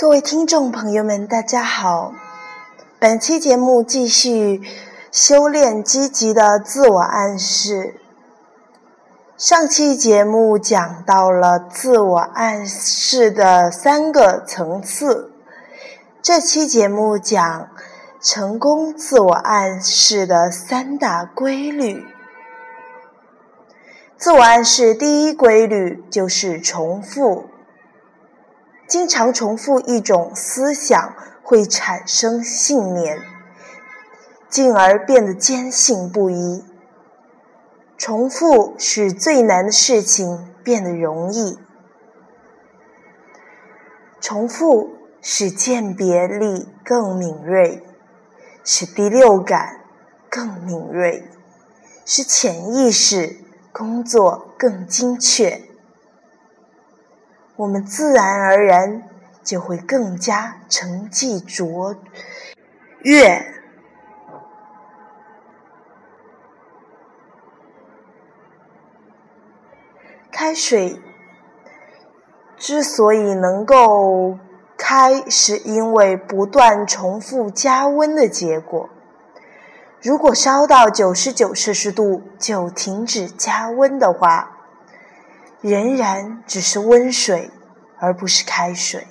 各位听众朋友们，大家好。本期节目继续修炼积极的自我暗示。上期节目讲到了自我暗示的三个层次，这期节目讲成功自我暗示的三大规律。自我暗示第一规律就是重复。经常重复一种思想，会产生信念，进而变得坚信不疑。重复使最难的事情变得容易。重复使鉴别力更敏锐，使第六感更敏锐，使潜意识工作更精确。我们自然而然就会更加成绩卓越。开水之所以能够开，是因为不断重复加温的结果。如果烧到九十九摄氏度就停止加温的话，仍然只是温水，而不是开水。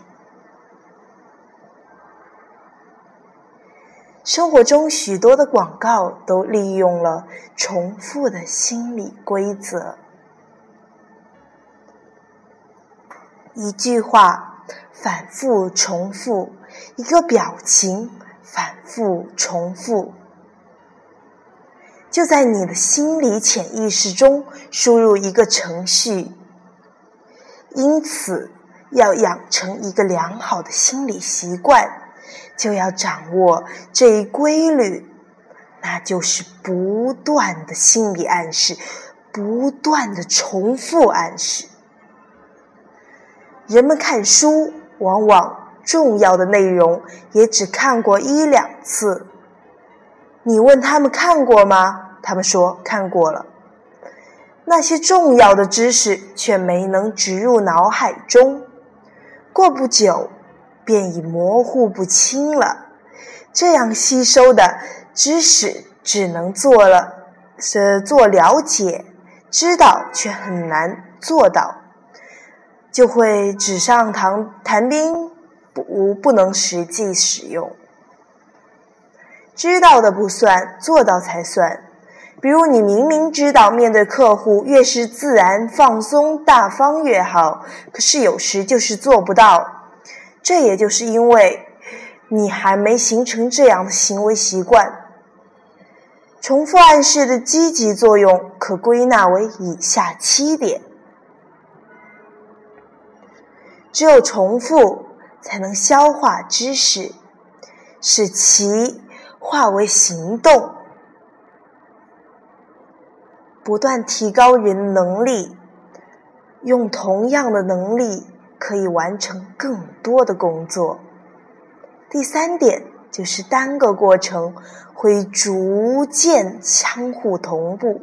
生活中许多的广告都利用了重复的心理规则：一句话反复重复，一个表情反复重复。就在你的心理潜意识中输入一个程序，因此要养成一个良好的心理习惯，就要掌握这一规律，那就是不断的心理暗示，不断的重复暗示。人们看书，往往重要的内容也只看过一两次。你问他们看过吗？他们说看过了。那些重要的知识却没能植入脑海中，过不久便已模糊不清了。这样吸收的知识只能做了是做了解，知道却很难做到，就会纸上谈谈兵，不不能实际使用。知道的不算，做到才算。比如，你明明知道面对客户越是自然、放松、大方越好，可是有时就是做不到。这也就是因为你还没形成这样的行为习惯。重复暗示的积极作用可归纳为以下七点：只有重复，才能消化知识，使其。化为行动，不断提高人能力，用同样的能力可以完成更多的工作。第三点就是单个过程会逐渐相互同步。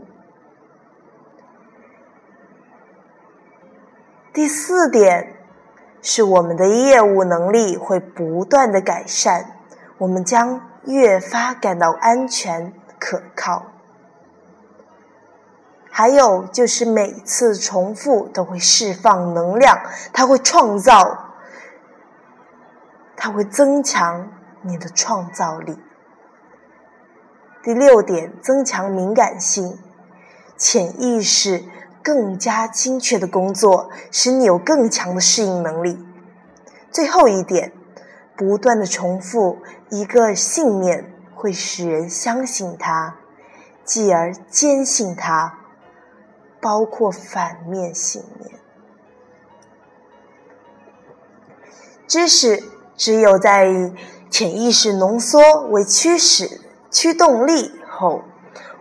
第四点是我们的业务能力会不断的改善，我们将。越发感到安全可靠。还有就是每次重复都会释放能量，它会创造，它会增强你的创造力。第六点，增强敏感性，潜意识更加精确的工作，使你有更强的适应能力。最后一点。不断的重复一个信念，会使人相信它，继而坚信它，包括反面信念。知识只有在潜意识浓缩为驱使驱动力后，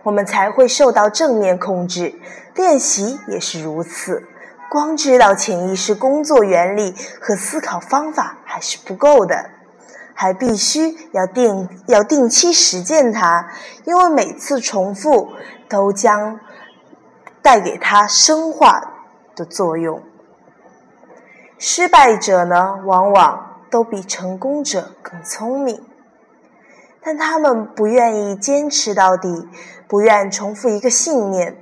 我们才会受到正面控制。练习也是如此。光知道潜意识工作原理和思考方法还是不够的，还必须要定要定期实践它，因为每次重复都将带给他深化的作用。失败者呢，往往都比成功者更聪明，但他们不愿意坚持到底，不愿重复一个信念。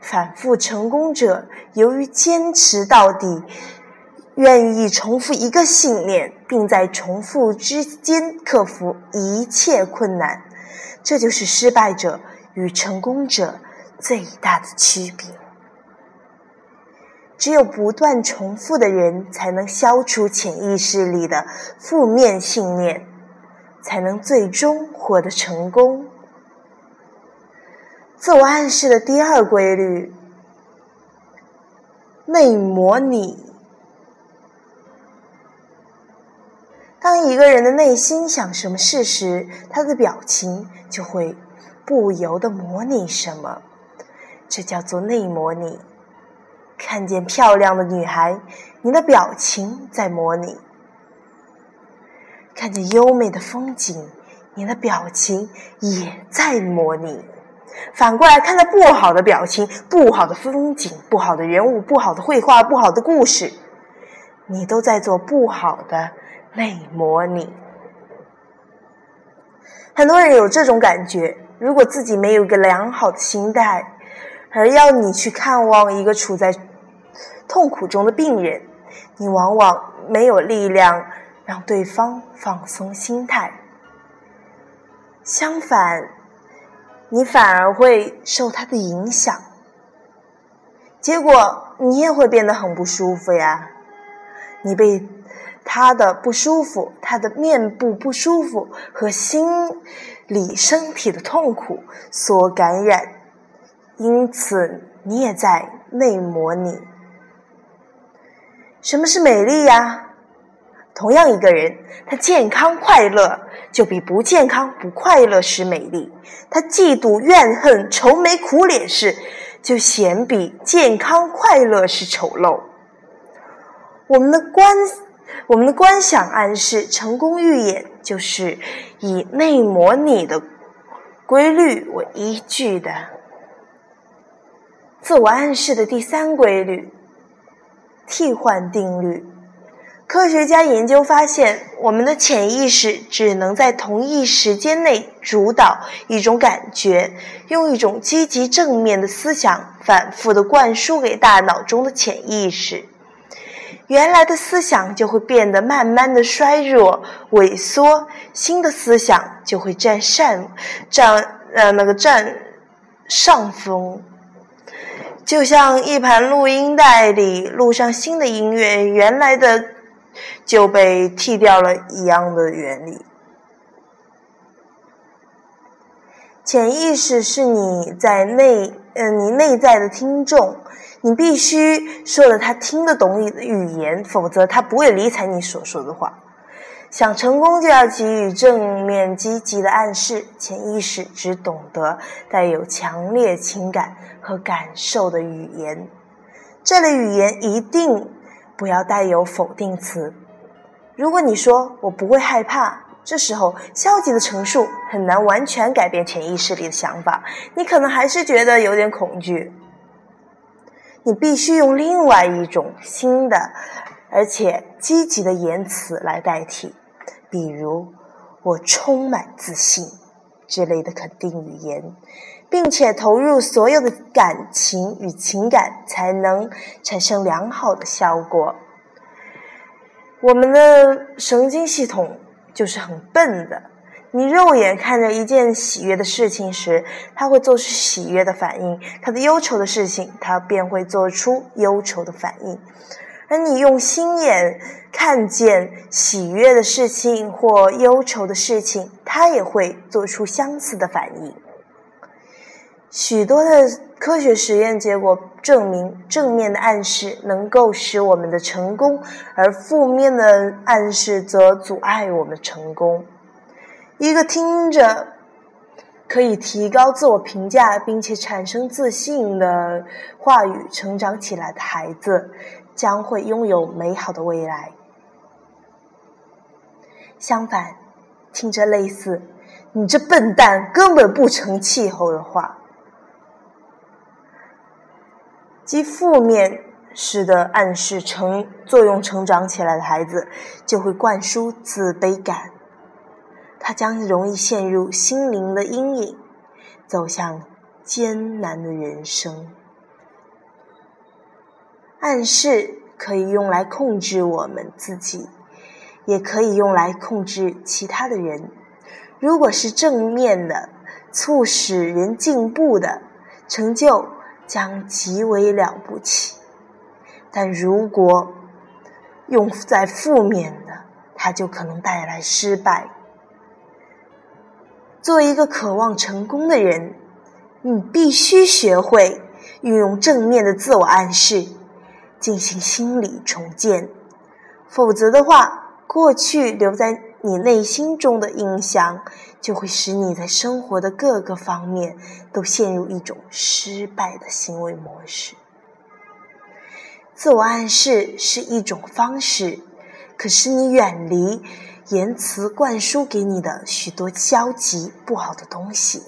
反复成功者由于坚持到底，愿意重复一个信念，并在重复之间克服一切困难，这就是失败者与成功者最大的区别。只有不断重复的人，才能消除潜意识里的负面信念，才能最终获得成功。自我暗示的第二规律：内模拟。当一个人的内心想什么事时，他的表情就会不由得模拟什么，这叫做内模拟。看见漂亮的女孩，你的表情在模拟；看见优美的风景，你的表情也在模拟。反过来，看到不好的表情、不好的风景、不好的人物、不好的绘画、不好的故事，你都在做不好的内模拟。很多人有这种感觉：如果自己没有一个良好的心态，而要你去看望一个处在……痛苦中的病人，你往往没有力量让对方放松心态。相反，你反而会受他的影响，结果你也会变得很不舒服呀。你被他的不舒服、他的面部不舒服和心理身体的痛苦所感染，因此你也在内模拟。什么是美丽呀？同样一个人，他健康快乐，就比不健康不快乐时美丽；他嫉妒怨恨愁眉苦脸时，就显比健康快乐时丑陋。我们的观，我们的观想暗示成功预演，就是以内模拟的规律为依据的。自我暗示的第三规律。替换定律。科学家研究发现，我们的潜意识只能在同一时间内主导一种感觉，用一种积极正面的思想反复的灌输给大脑中的潜意识，原来的思想就会变得慢慢的衰弱萎缩，新的思想就会占上占呃那个占上风。就像一盘录音带里录上新的音乐，原来的就被替掉了一样的原理。潜意识是你在内，嗯，你内在的听众，你必须说了他听得懂你的语言，否则他不会理睬你所说的话。想成功就要给予正面积极的暗示。潜意识只懂得带有强烈情感和感受的语言，这类语言一定不要带有否定词。如果你说我不会害怕，这时候消极的陈述很难完全改变潜意识里的想法，你可能还是觉得有点恐惧。你必须用另外一种新的而且积极的言辞来代替。比如“我充满自信”之类的肯定语言，并且投入所有的感情与情感，才能产生良好的效果。我们的神经系统就是很笨的，你肉眼看着一件喜悦的事情时，它会做出喜悦的反应；看到忧愁的事情，它便会做出忧愁的反应。而你用心眼看见喜悦的事情或忧愁的事情，它也会做出相似的反应。许多的科学实验结果证明，正面的暗示能够使我们的成功，而负面的暗示则阻碍我们成功。一个听着可以提高自我评价并且产生自信的话语成长起来的孩子。将会拥有美好的未来。相反，听着类似“你这笨蛋根本不成气候”的话，即负面式的暗示成作用成长起来的孩子，就会灌输自卑感，他将容易陷入心灵的阴影，走向艰难的人生。暗示可以用来控制我们自己，也可以用来控制其他的人。如果是正面的，促使人进步的成就将极为了不起；但如果用在负面的，它就可能带来失败。作为一个渴望成功的人，你必须学会运用正面的自我暗示。进行心理重建，否则的话，过去留在你内心中的印象，就会使你在生活的各个方面都陷入一种失败的行为模式。自我暗示是一种方式，可是你远离言辞灌输给你的许多消极不好的东西，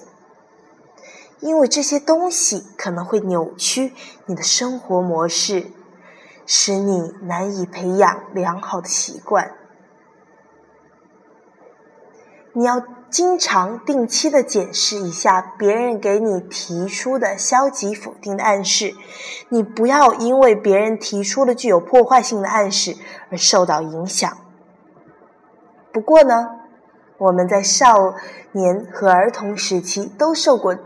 因为这些东西可能会扭曲你的生活模式。使你难以培养良好的习惯。你要经常、定期的检视一下别人给你提出的消极、否定的暗示。你不要因为别人提出了具有破坏性的暗示而受到影响。不过呢，我们在少年和儿童时期都受过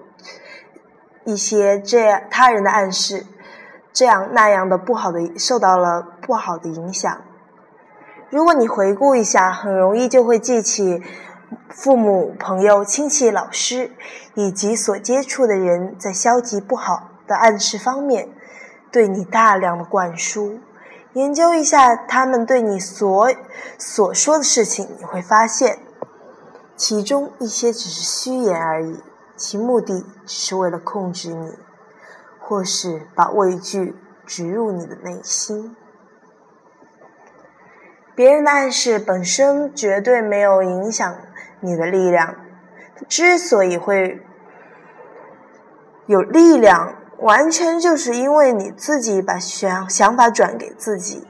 一些这样他人的暗示。这样那样的不好的受到了不好的影响。如果你回顾一下，很容易就会记起父母、朋友、亲戚、老师以及所接触的人在消极不好的暗示方面对你大量的灌输。研究一下他们对你所所说的事情，你会发现，其中一些只是虚言而已，其目的只是为了控制你。或是把畏惧植入你的内心。别人的暗示本身绝对没有影响你的力量。之所以会有力量，完全就是因为你自己把想想法转给自己。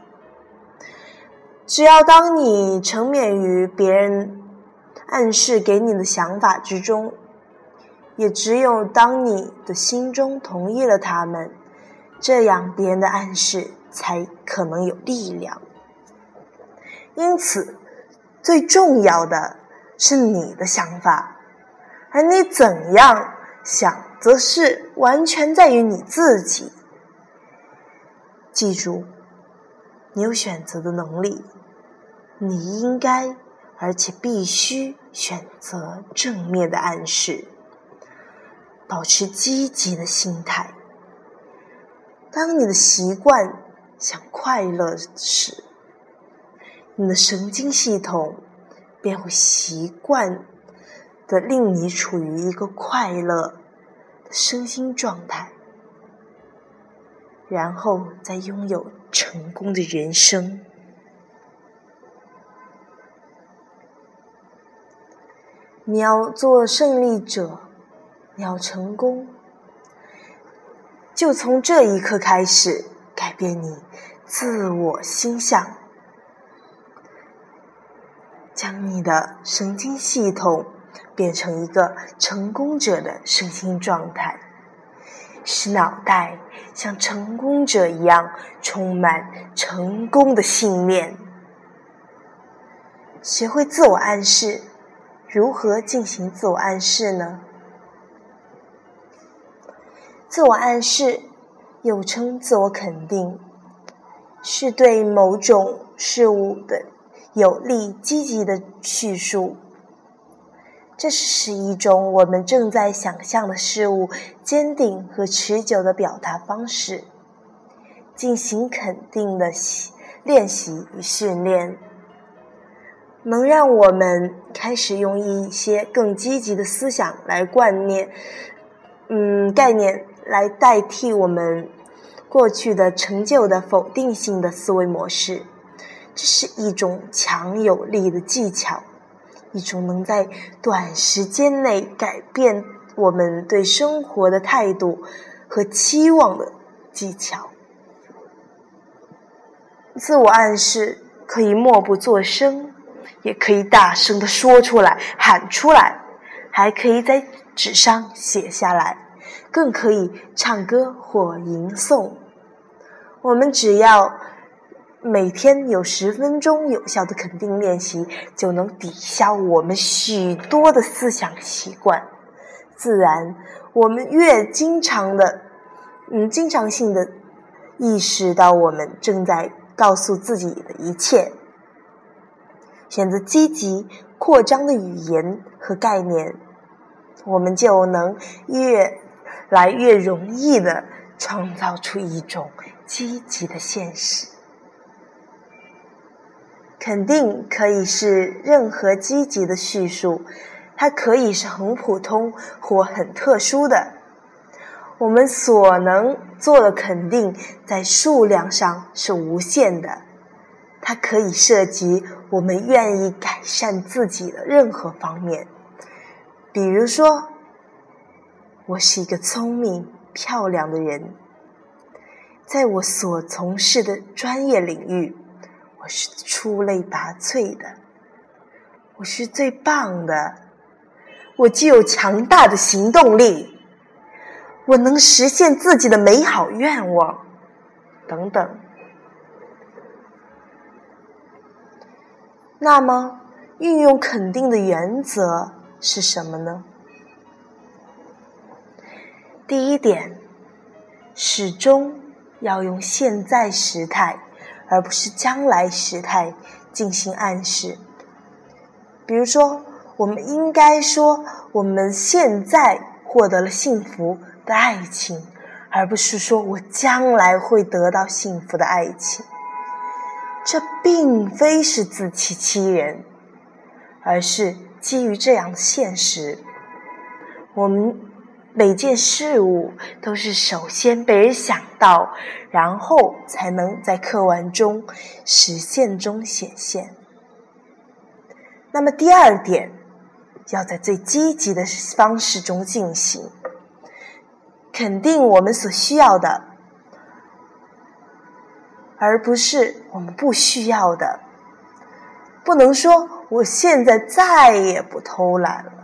只要当你沉湎于别人暗示给你的想法之中。也只有当你的心中同意了他们，这样别人的暗示才可能有力量。因此，最重要的是你的想法，而你怎样想，则是完全在于你自己。记住，你有选择的能力，你应该而且必须选择正面的暗示。保持积极的心态。当你的习惯想快乐时，你的神经系统便会习惯的令你处于一个快乐的身心状态，然后再拥有成功的人生。你要做胜利者。要成功，就从这一刻开始改变你自我心象，将你的神经系统变成一个成功者的身心状态，使脑袋像成功者一样充满成功的信念。学会自我暗示，如何进行自我暗示呢？自我暗示，又称自我肯定，是对某种事物的有利、积极的叙述。这是一种我们正在想象的事物坚定和持久的表达方式。进行肯定的练习与训练，能让我们开始用一些更积极的思想来观念，嗯，概念。来代替我们过去的成就的否定性的思维模式，这是一种强有力的技巧，一种能在短时间内改变我们对生活的态度和期望的技巧。自我暗示可以默不作声，也可以大声的说出来、喊出来，还可以在纸上写下来，更可以唱歌或吟诵。我们只要每天有十分钟有效的肯定练习，就能抵消我们许多的思想习惯。自然，我们越经常的，嗯，经常性的意识到我们正在告诉自己的一切，选择积极扩张的语言和概念，我们就能越来越容易的创造出一种积极的现实。肯定可以是任何积极的叙述。它可以是很普通或很特殊的，我们所能做的肯定在数量上是无限的。它可以涉及我们愿意改善自己的任何方面，比如说，我是一个聪明漂亮的人，在我所从事的专业领域，我是出类拔萃的，我是最棒的。我具有强大的行动力，我能实现自己的美好愿望，等等。那么，运用肯定的原则是什么呢？第一点，始终要用现在时态，而不是将来时态进行暗示。比如说。我们应该说，我们现在获得了幸福的爱情，而不是说我将来会得到幸福的爱情。这并非是自欺欺人，而是基于这样的现实：我们每件事物都是首先被人想到，然后才能在课文中实现中显现。那么第二点。要在最积极的方式中进行，肯定我们所需要的，而不是我们不需要的。不能说我现在再也不偷懒了，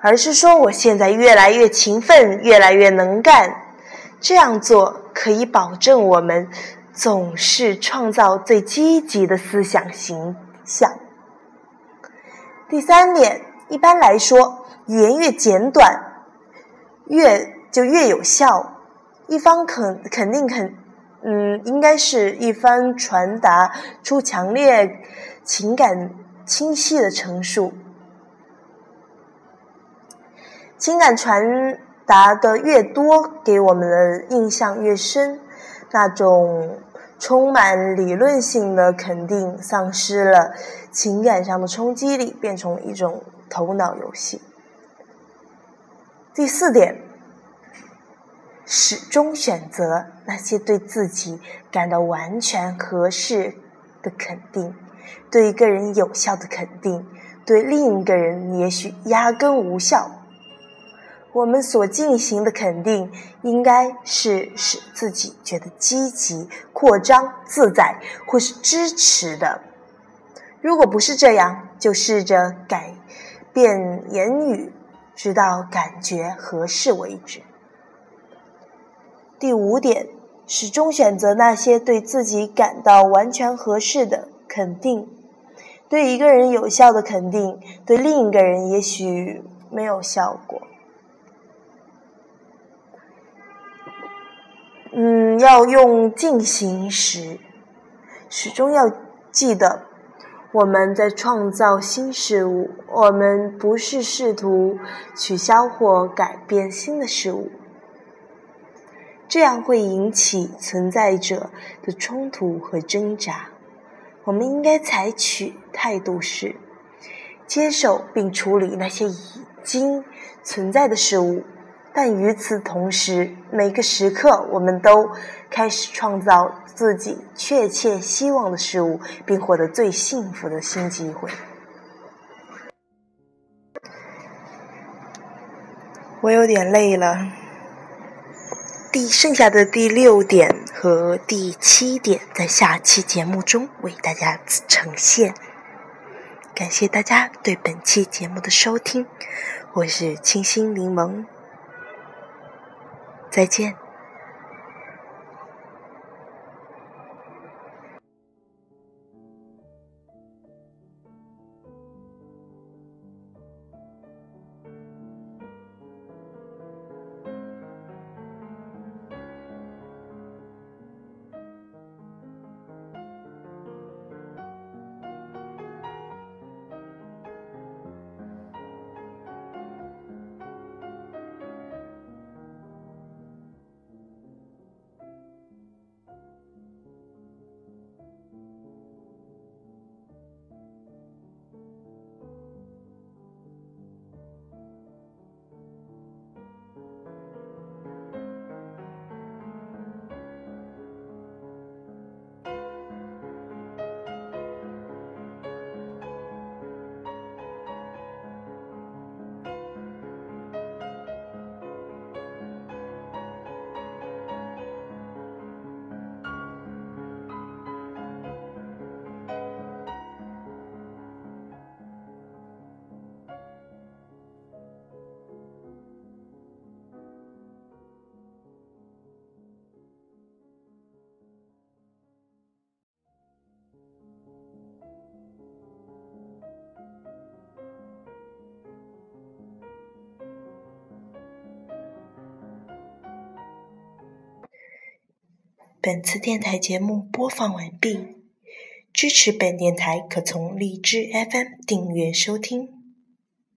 而是说我现在越来越勤奋，越来越能干。这样做可以保证我们总是创造最积极的思想形象。第三点，一般来说，语言越简短，越就越有效。一方肯肯定肯，嗯，应该是一方传达出强烈情感、清晰的陈述。情感传达的越多，给我们的印象越深，那种。充满理论性的肯定丧失了情感上的冲击力，变成了一种头脑游戏。第四点，始终选择那些对自己感到完全合适的肯定，对一个人有效的肯定，对另一个人也许压根无效。我们所进行的肯定，应该是使自己觉得积极、扩张、自在或是支持的。如果不是这样，就试着改变言语，直到感觉合适为止。第五点，始终选择那些对自己感到完全合适的肯定。对一个人有效的肯定，对另一个人也许没有效果。嗯，要用进行时，始终要记得，我们在创造新事物，我们不是试图取消或改变新的事物，这样会引起存在者的冲突和挣扎。我们应该采取态度是，接受并处理那些已经存在的事物。但与此同时，每个时刻，我们都开始创造自己确切希望的事物，并获得最幸福的新机会。我有点累了，第剩下的第六点和第七点，在下期节目中为大家呈现。感谢大家对本期节目的收听，我是清新柠檬，再见。本次电台节目播放完毕。支持本电台，可从荔枝 FM 订阅收听。